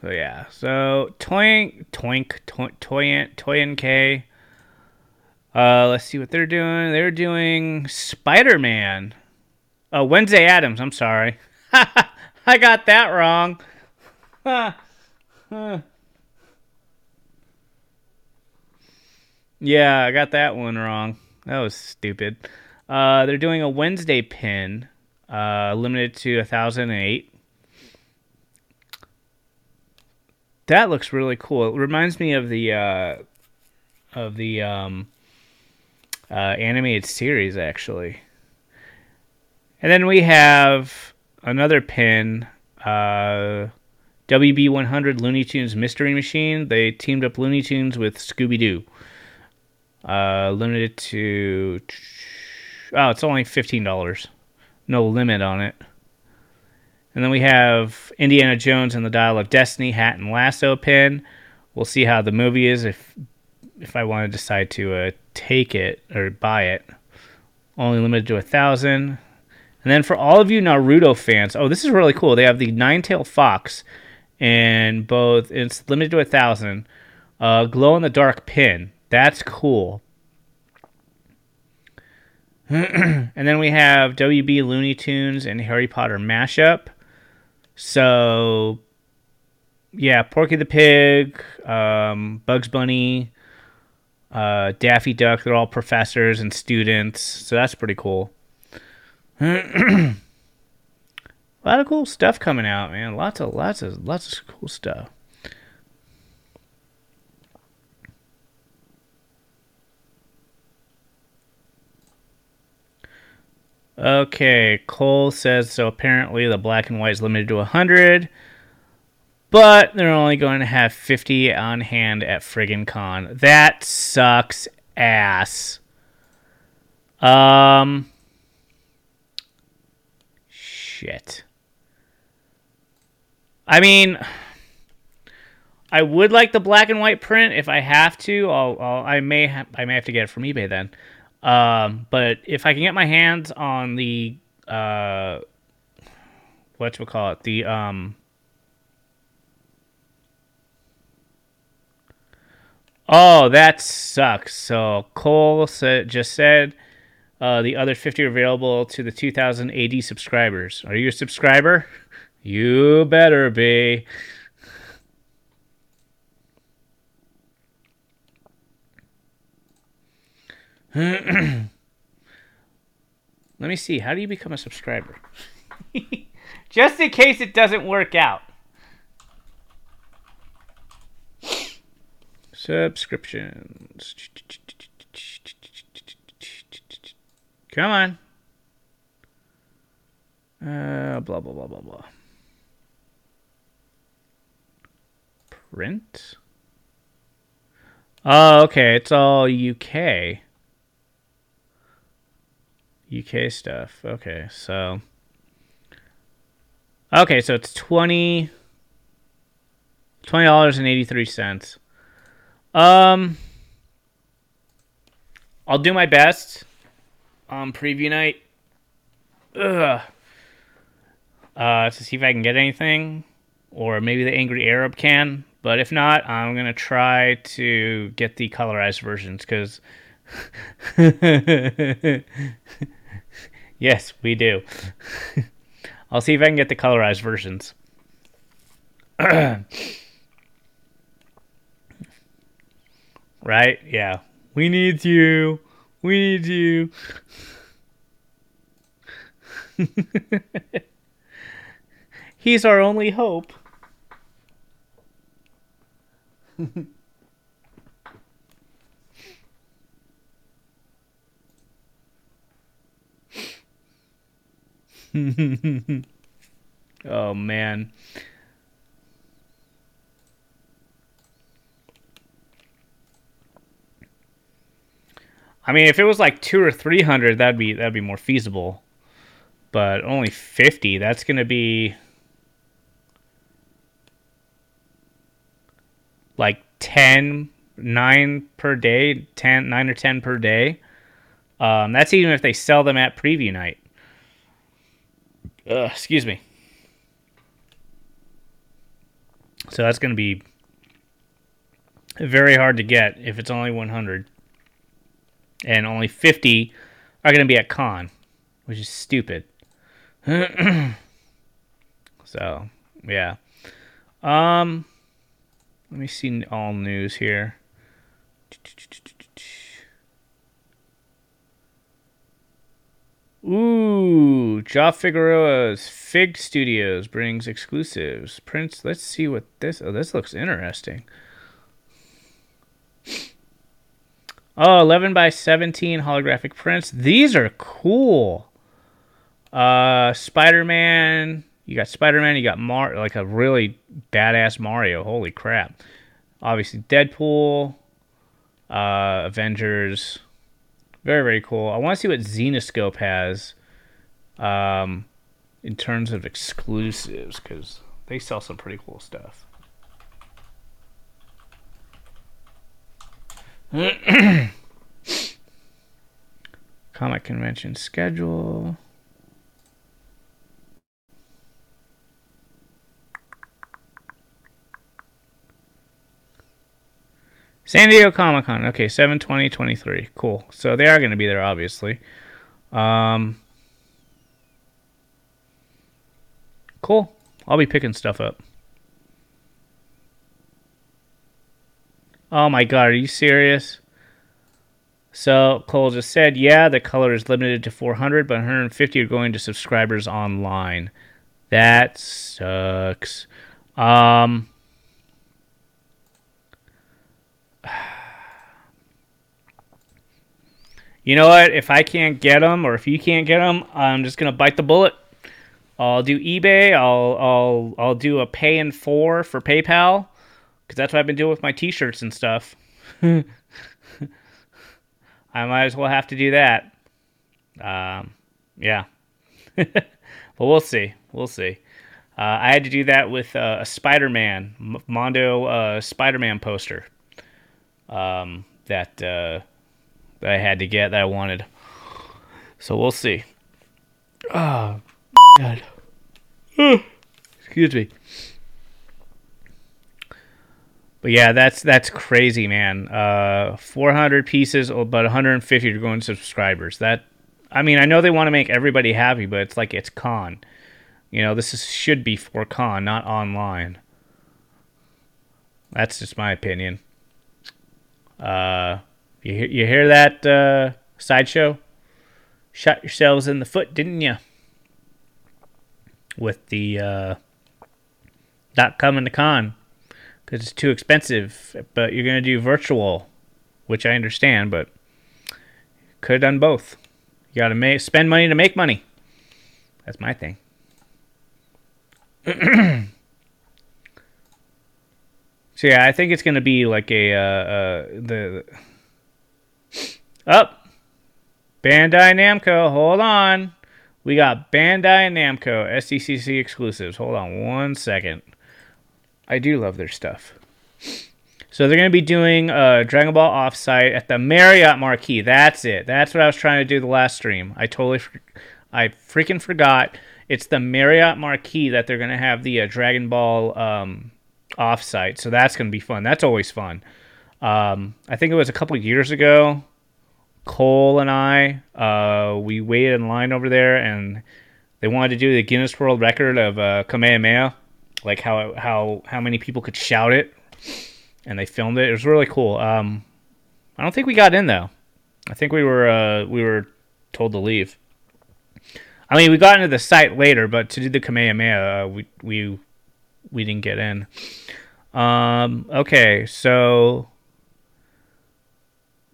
[SPEAKER 1] So yeah. So Toink Toink Toyant Toyin K. Uh, let's see what they're doing. They're doing Spider Man. Oh, Wednesday Addams. I'm sorry. I got that wrong. yeah, I got that one wrong. That was stupid. Uh, they're doing a Wednesday pin, uh, limited to 1,008. That looks really cool. It reminds me of the uh, of the um, uh, animated series, actually. And then we have another pin, uh, WB100 Looney Tunes Mystery Machine. They teamed up Looney Tunes with Scooby Doo. Uh, limited to oh, it's only fifteen dollars. No limit on it. And then we have Indiana Jones and the Dial of Destiny hat and lasso pin. We'll see how the movie is if if I want to decide to uh, take it or buy it. Only limited to a thousand. And then for all of you Naruto fans, oh, this is really cool. They have the Nine Tail Fox, and both it's limited to a thousand. Uh, glow in the dark pin. That's cool. and then we have WB Looney Tunes and Harry Potter mashup. So, yeah, Porky the Pig, um, Bugs Bunny, uh, Daffy Duck, they're all professors and students. So that's pretty cool. a lot of cool stuff coming out, man. Lots of lots of lots of cool stuff. Okay, Cole says so. Apparently, the black and white is limited to 100, but they're only going to have 50 on hand at friggin' con. That sucks ass. Um, shit. I mean, I would like the black and white print if I have to. I'll, I'll I may ha- I may have to get it from eBay then. Um, but if I can get my hands on the uh, what we call it, the um, oh, that sucks. So Cole just said uh, the other 50 are available to the 2000 AD subscribers. Are you a subscriber? You better be. Let me see. How do you become a subscriber? Just in case it doesn't work out. Subscriptions. Come on. Uh, blah, blah, blah, blah, blah. Print? Oh, okay. It's all UK. UK stuff. Okay, so Okay, so it's 20 dollars and eighty three cents. Um, I'll do my best on preview night. Ugh. Uh, to see if I can get anything, or maybe the Angry Arab can. But if not, I'm gonna try to get the colorized versions because Yes, we do. I'll see if I can get the colorized versions. right? Yeah. We need you. We need you. He's our only hope. oh man. I mean, if it was like two or three hundred, that'd be that'd be more feasible. But only fifty, that's gonna be like 10, 9 per day, 10, 9 or ten per day. Um, that's even if they sell them at preview night. Uh, excuse me. So that's going to be very hard to get if it's only 100. And only 50 are going to be at con, which is stupid. so, yeah. Um let me see all news here. Ooh, Job Figueroa's Fig Studios brings exclusives. Prince, let's see what this. Oh, this looks interesting. Oh, 11 by 17 holographic prints. These are cool. Uh, Spider Man. You got Spider Man. You got Mar, like a really badass Mario. Holy crap! Obviously, Deadpool, uh, Avengers. Very very cool. I want to see what Zenescope has, um, in terms of exclusives because they sell some pretty cool stuff. Comic convention schedule. San Diego Comic Con. Okay, 7 20 23. Cool. So they are going to be there, obviously. Um, cool. I'll be picking stuff up. Oh my god, are you serious? So Cole just said, yeah, the color is limited to 400, but 150 are going to subscribers online. That sucks. Um, you know what? If I can't get them, or if you can't get them, I'm just gonna bite the bullet. I'll do eBay. I'll I'll I'll do a pay in four for PayPal because that's what I've been doing with my T-shirts and stuff. I might as well have to do that. Um, yeah, but we'll see. We'll see. Uh, I had to do that with uh, a Spider-Man Mondo uh, Spider-Man poster um, that uh, that I had to get that I wanted. So we'll see. Oh, God. Excuse me. But yeah, that's that's crazy, man. Uh, 400 pieces, oh, but 150 are going to subscribers. That, I mean, I know they want to make everybody happy, but it's like it's con. You know, this is, should be for con, not online. That's just my opinion. Uh, you hear, you hear that uh, sideshow? Shot yourselves in the foot, didn't you? With the uh, not coming to con because it's too expensive. But you're gonna do virtual, which I understand, but could have done both. You gotta make spend money to make money. That's my thing. So yeah, I think it's gonna be like a uh, uh, the up oh, Bandai Namco. Hold on, we got Bandai Namco SDCC exclusives. Hold on one second. I do love their stuff. So they're going to be doing a Dragon Ball offsite at the Marriott Marquis. That's it. That's what I was trying to do the last stream. I totally, I freaking forgot. It's the Marriott Marquis that they're going to have the uh, Dragon Ball um, offsite. So that's going to be fun. That's always fun. Um, I think it was a couple years ago. Cole and I, uh, we waited in line over there, and they wanted to do the Guinness World Record of uh, Kamehameha, like how how how many people could shout it, and they filmed it. It was really cool. Um, I don't think we got in though. I think we were uh, we were told to leave. I mean, we got into the site later, but to do the Kamehameha, uh, we we we didn't get in. Um, okay, so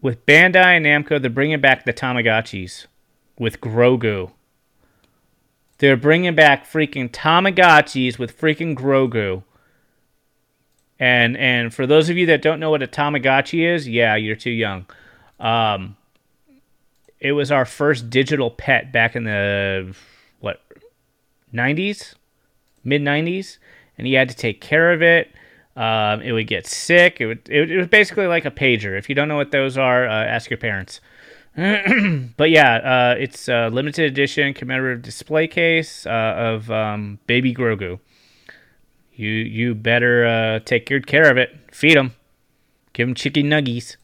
[SPEAKER 1] with Bandai and Namco, they're bringing back the Tamagotchis with Grogu. They're bringing back freaking Tamagotchis with freaking Grogu. And and for those of you that don't know what a Tamagotchi is, yeah, you're too young. Um, it was our first digital pet back in the what 90s, mid 90s and he had to take care of it. Um, it would get sick. It, would, it, it was basically like a pager. If you don't know what those are, uh, ask your parents. but yeah, uh, it's a limited edition commemorative display case uh, of um, baby Grogu. You you better uh, take good care of it. Feed him. Give him chicken nuggies.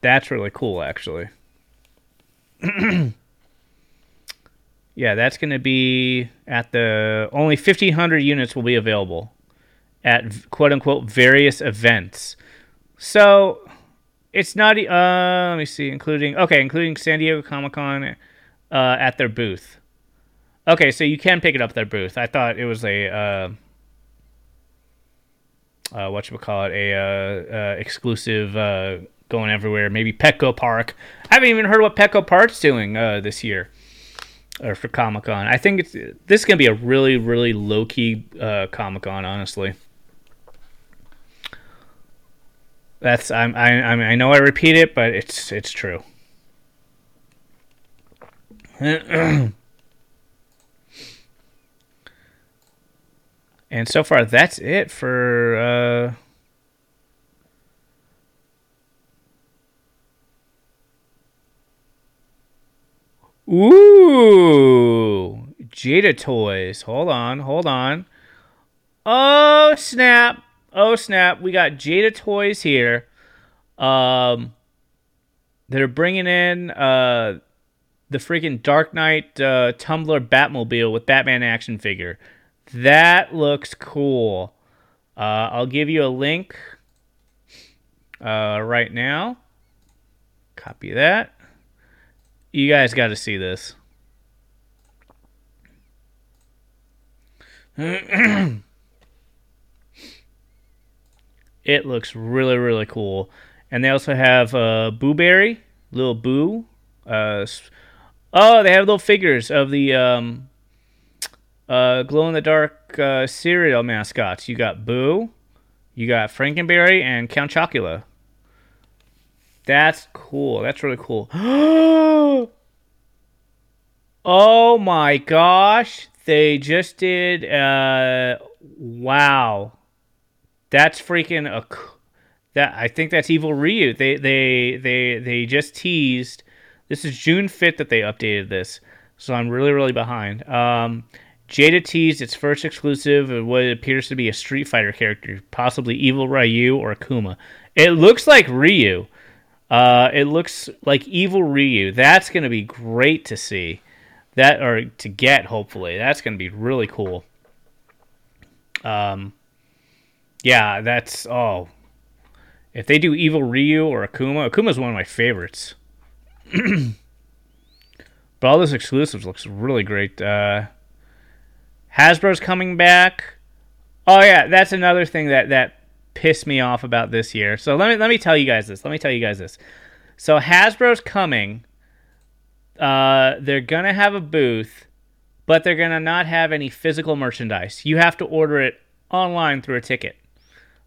[SPEAKER 1] That's really cool, actually. yeah, that's going to be at the only 1,500 units will be available at quote unquote various events. So it's not. Uh, let me see, including okay, including San Diego Comic Con uh, at their booth. Okay, so you can pick it up at their booth. I thought it was a uh, uh, what you would call it, a uh, uh, exclusive uh, going everywhere. Maybe Petco Park. I haven't even heard what Petco Park's doing uh, this year or for Comic Con. I think it's this is gonna be a really really low key uh, Comic Con, honestly. That's I'm I I, mean, I know I repeat it, but it's it's true. and so far, that's it for. Uh, Ooh, Jada Toys. Hold on, hold on. Oh snap! Oh snap! We got Jada Toys here. Um, they're bringing in uh the freaking Dark Knight uh, Tumbler Batmobile with Batman action figure. That looks cool. Uh, I'll give you a link uh, right now. Copy that. You guys got to see this. it looks really, really cool. And they also have uh, Boo Berry, little Boo. Uh, oh, they have little figures of the um, uh, glow in the dark uh, cereal mascots. You got Boo, you got Frankenberry, and Count Chocula. That's cool. That's really cool. oh my gosh. They just did uh wow. That's freaking a that I think that's Evil Ryu. They they they they just teased this is June 5th that they updated this. So I'm really really behind. Um Jada teased its first exclusive of what appears to be a Street Fighter character, possibly Evil Ryu or Akuma. It looks like Ryu. Uh, it looks like Evil Ryu. That's going to be great to see. That or to get hopefully. That's going to be really cool. Um, yeah, that's oh. If they do Evil Ryu or Akuma, Akuma is one of my favorites. but all those exclusives looks really great. Uh, Hasbro's coming back. Oh yeah, that's another thing that that pissed me off about this year. So let me let me tell you guys this. Let me tell you guys this. So Hasbro's coming. Uh, they're gonna have a booth, but they're gonna not have any physical merchandise. You have to order it online through a ticket.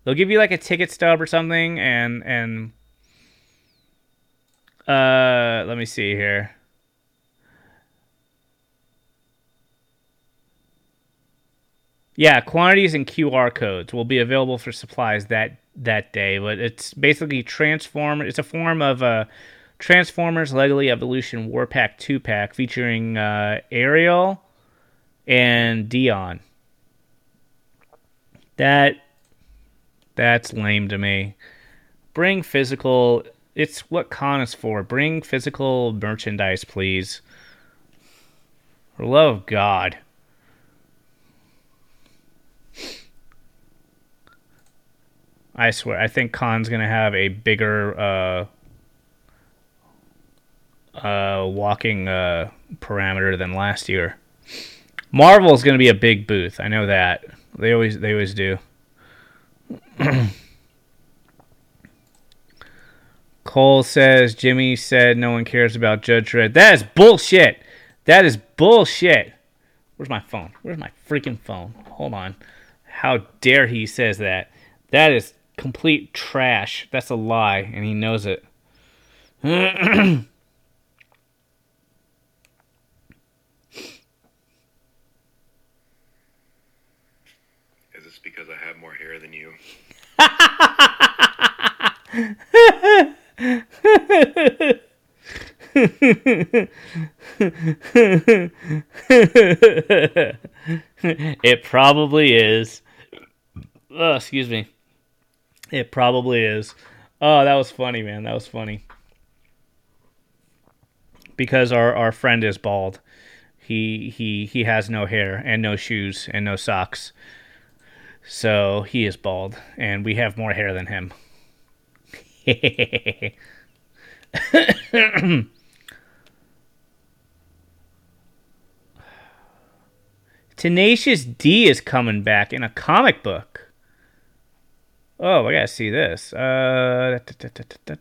[SPEAKER 1] They'll give you like a ticket stub or something, and and uh, let me see here. Yeah, quantities and QR codes will be available for supplies that that day, but it's basically transform. It's a form of a Transformers Lego Evolution Warpack two pack featuring uh, Ariel and Dion. That that's lame to me. Bring physical. It's what con is for. Bring physical merchandise, please. For love of God. I swear, I think con's gonna have a bigger uh, uh, walking uh, parameter than last year. Marvel is gonna be a big booth. I know that. They always they always do. Cole says Jimmy said no one cares about Judge Dredd. That is bullshit. That is bullshit. Where's my phone? Where's my freaking phone? Hold on. How dare he says that? That is complete trash. That's a lie, and he knows it. Is it.
[SPEAKER 2] Because I have more hair than you.
[SPEAKER 1] it probably is. Oh, excuse me. It probably is. Oh, that was funny, man. That was funny. Because our, our friend is bald. He he he has no hair and no shoes and no socks. So he is bald and we have more hair than him. Tenacious D is coming back in a comic book. Oh, I gotta see this. Uh, da, da, da,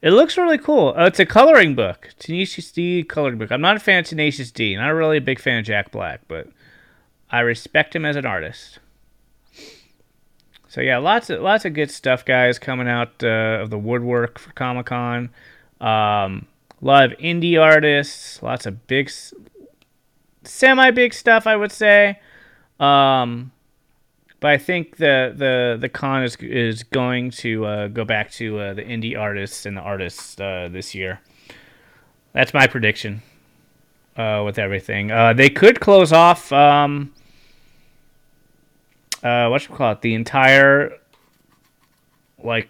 [SPEAKER 1] it looks really cool. Uh, it's a coloring book. Tenacious D coloring book. I'm not a fan of Tenacious D. Not really a big fan of Jack Black, but I respect him as an artist. So yeah, lots of lots of good stuff, guys, coming out uh, of the woodwork for Comic Con. Um, a lot of indie artists, lots of big, semi big stuff, I would say. Um, but I think the the the con is is going to uh, go back to uh, the indie artists and the artists uh, this year. That's my prediction. Uh, with everything, uh, they could close off. Um, uh, what should we call it? The entire like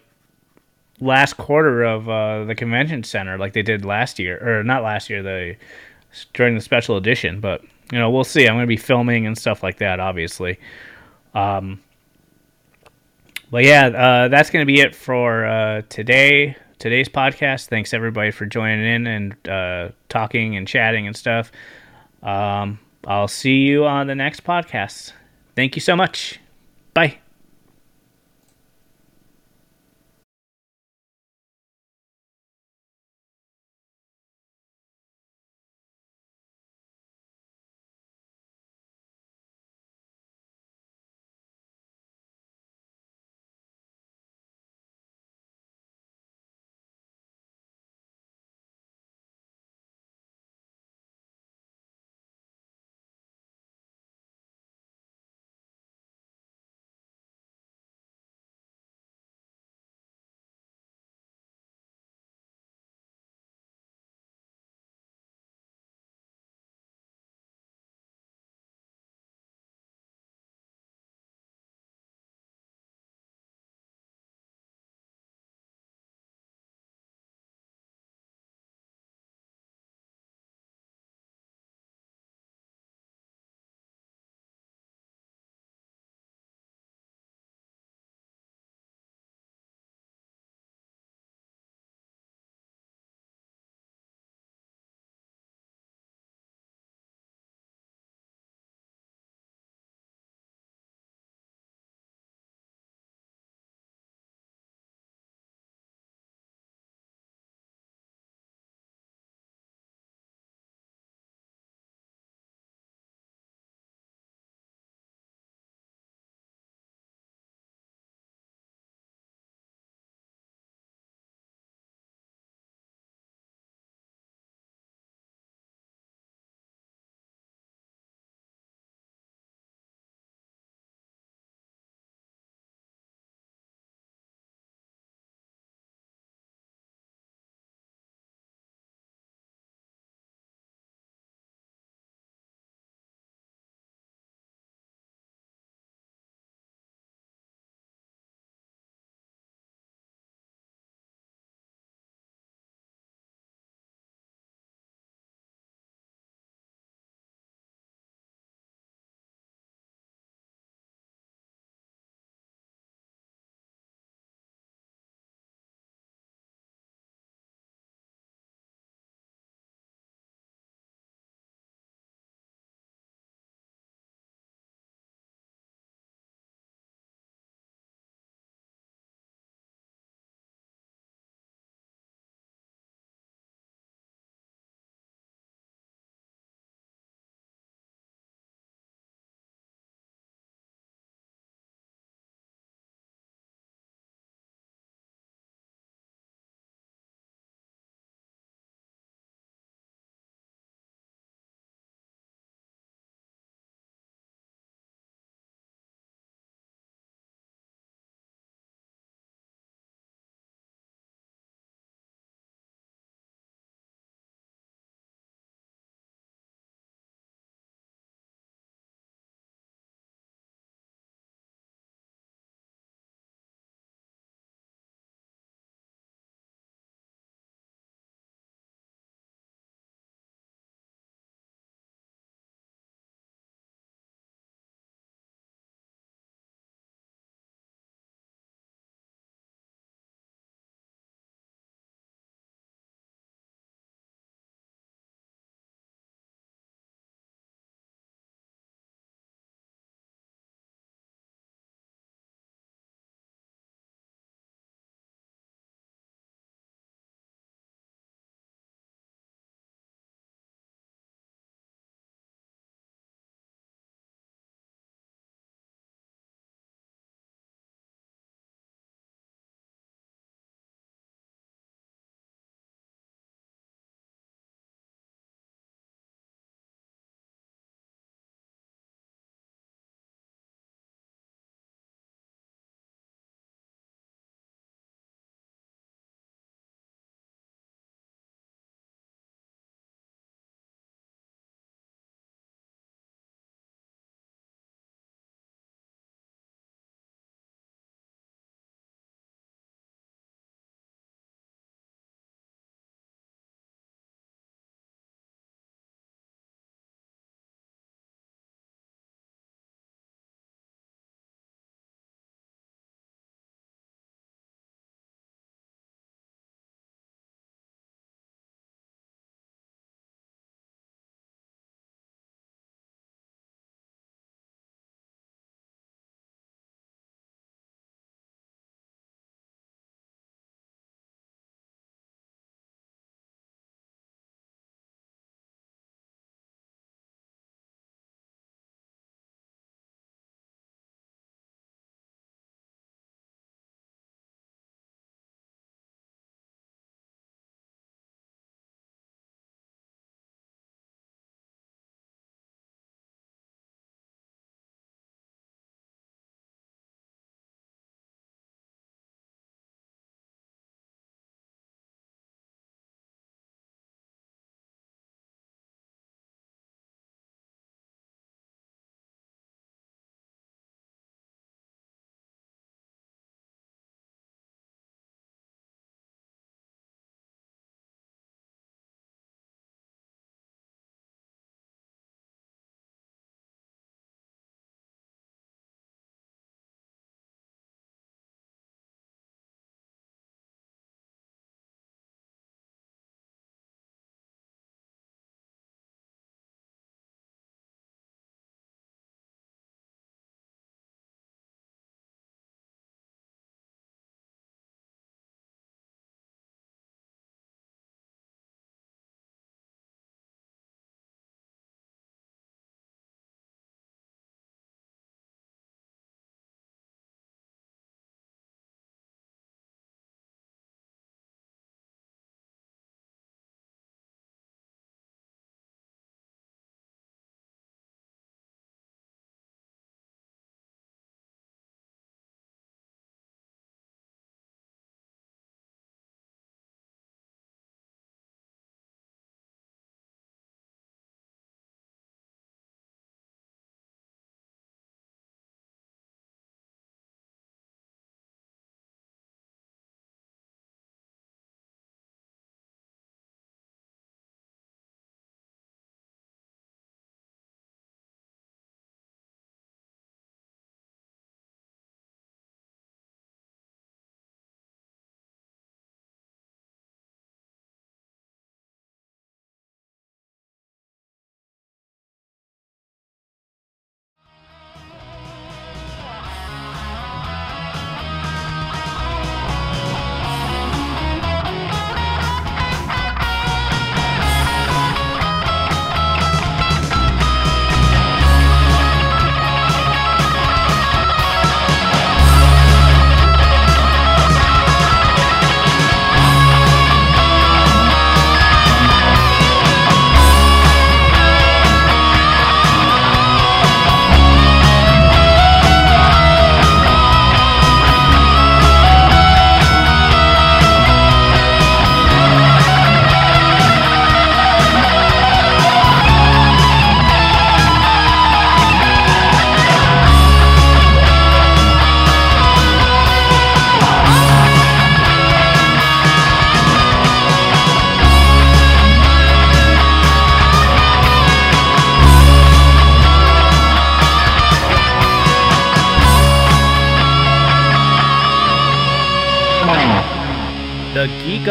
[SPEAKER 1] last quarter of the convention center, like they did last year, or not last year, the during the special edition. But you know, we'll see. I'm going to be filming and stuff like that, obviously. Um, but yeah, uh, that's going to be it for uh, today. Today's podcast. Thanks everybody for joining in and uh, talking and chatting and stuff. Um, I'll see you on the next podcast. Thank you so much. Bye.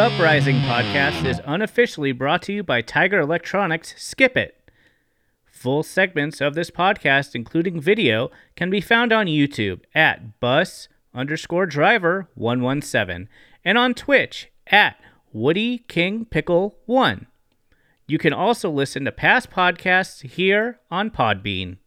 [SPEAKER 1] Uprising podcast is unofficially brought to you by Tiger Electronics Skip It. Full segments of this podcast, including video, can be found on YouTube at bus underscore driver 117 and on Twitch at Woody King Pickle 1. You can also listen to past podcasts here on Podbean.